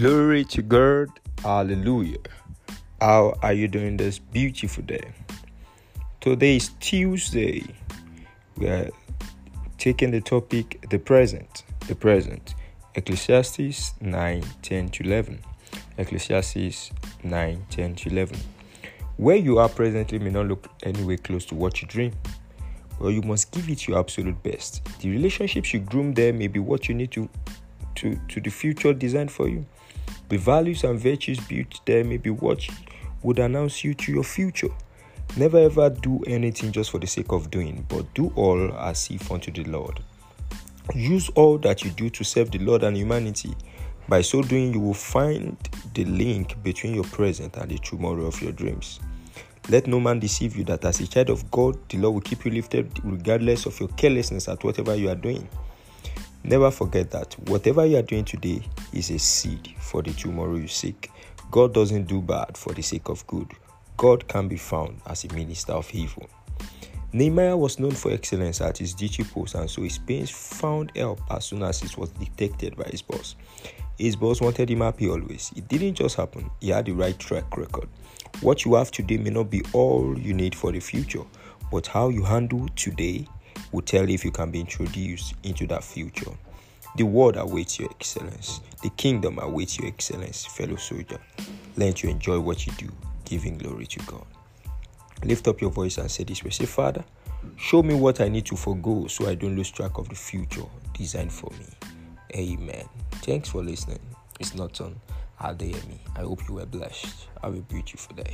Glory to God. Hallelujah. How are you doing this beautiful day? Today is Tuesday. We are taking the topic the present. The present. Ecclesiastes 9 10 to 11. Ecclesiastes 9 10 to 11. Where you are presently may not look anywhere close to what you dream, but you must give it your absolute best. The relationships you groom there may be what you need to to, to the future designed for you. The values and virtues built there may be what would announce you to your future. Never ever do anything just for the sake of doing, but do all as if unto the Lord. Use all that you do to serve the Lord and humanity. By so doing, you will find the link between your present and the tomorrow of your dreams. Let no man deceive you that as a child of God, the Lord will keep you lifted regardless of your carelessness at whatever you are doing. Never forget that whatever you are doing today is a seed for the tomorrow you seek. God doesn't do bad for the sake of good. God can be found as a minister of evil. Nehemiah was known for excellence at his duty post, and so his pains found help as soon as it was detected by his boss. His boss wanted him happy always. It didn't just happen, he had the right track record. What you have today may not be all you need for the future, but how you handle today will tell if you can be introduced into that future. The world awaits your excellence. The kingdom awaits your excellence, fellow soldier. Learn to enjoy what you do, giving glory to God. Lift up your voice and say this way. Say, Father, show me what I need to forego so I don't lose track of the future designed for me. Amen. Thanks for listening. It's not on Adeyemi. I hope you were blessed. Have a beautiful day.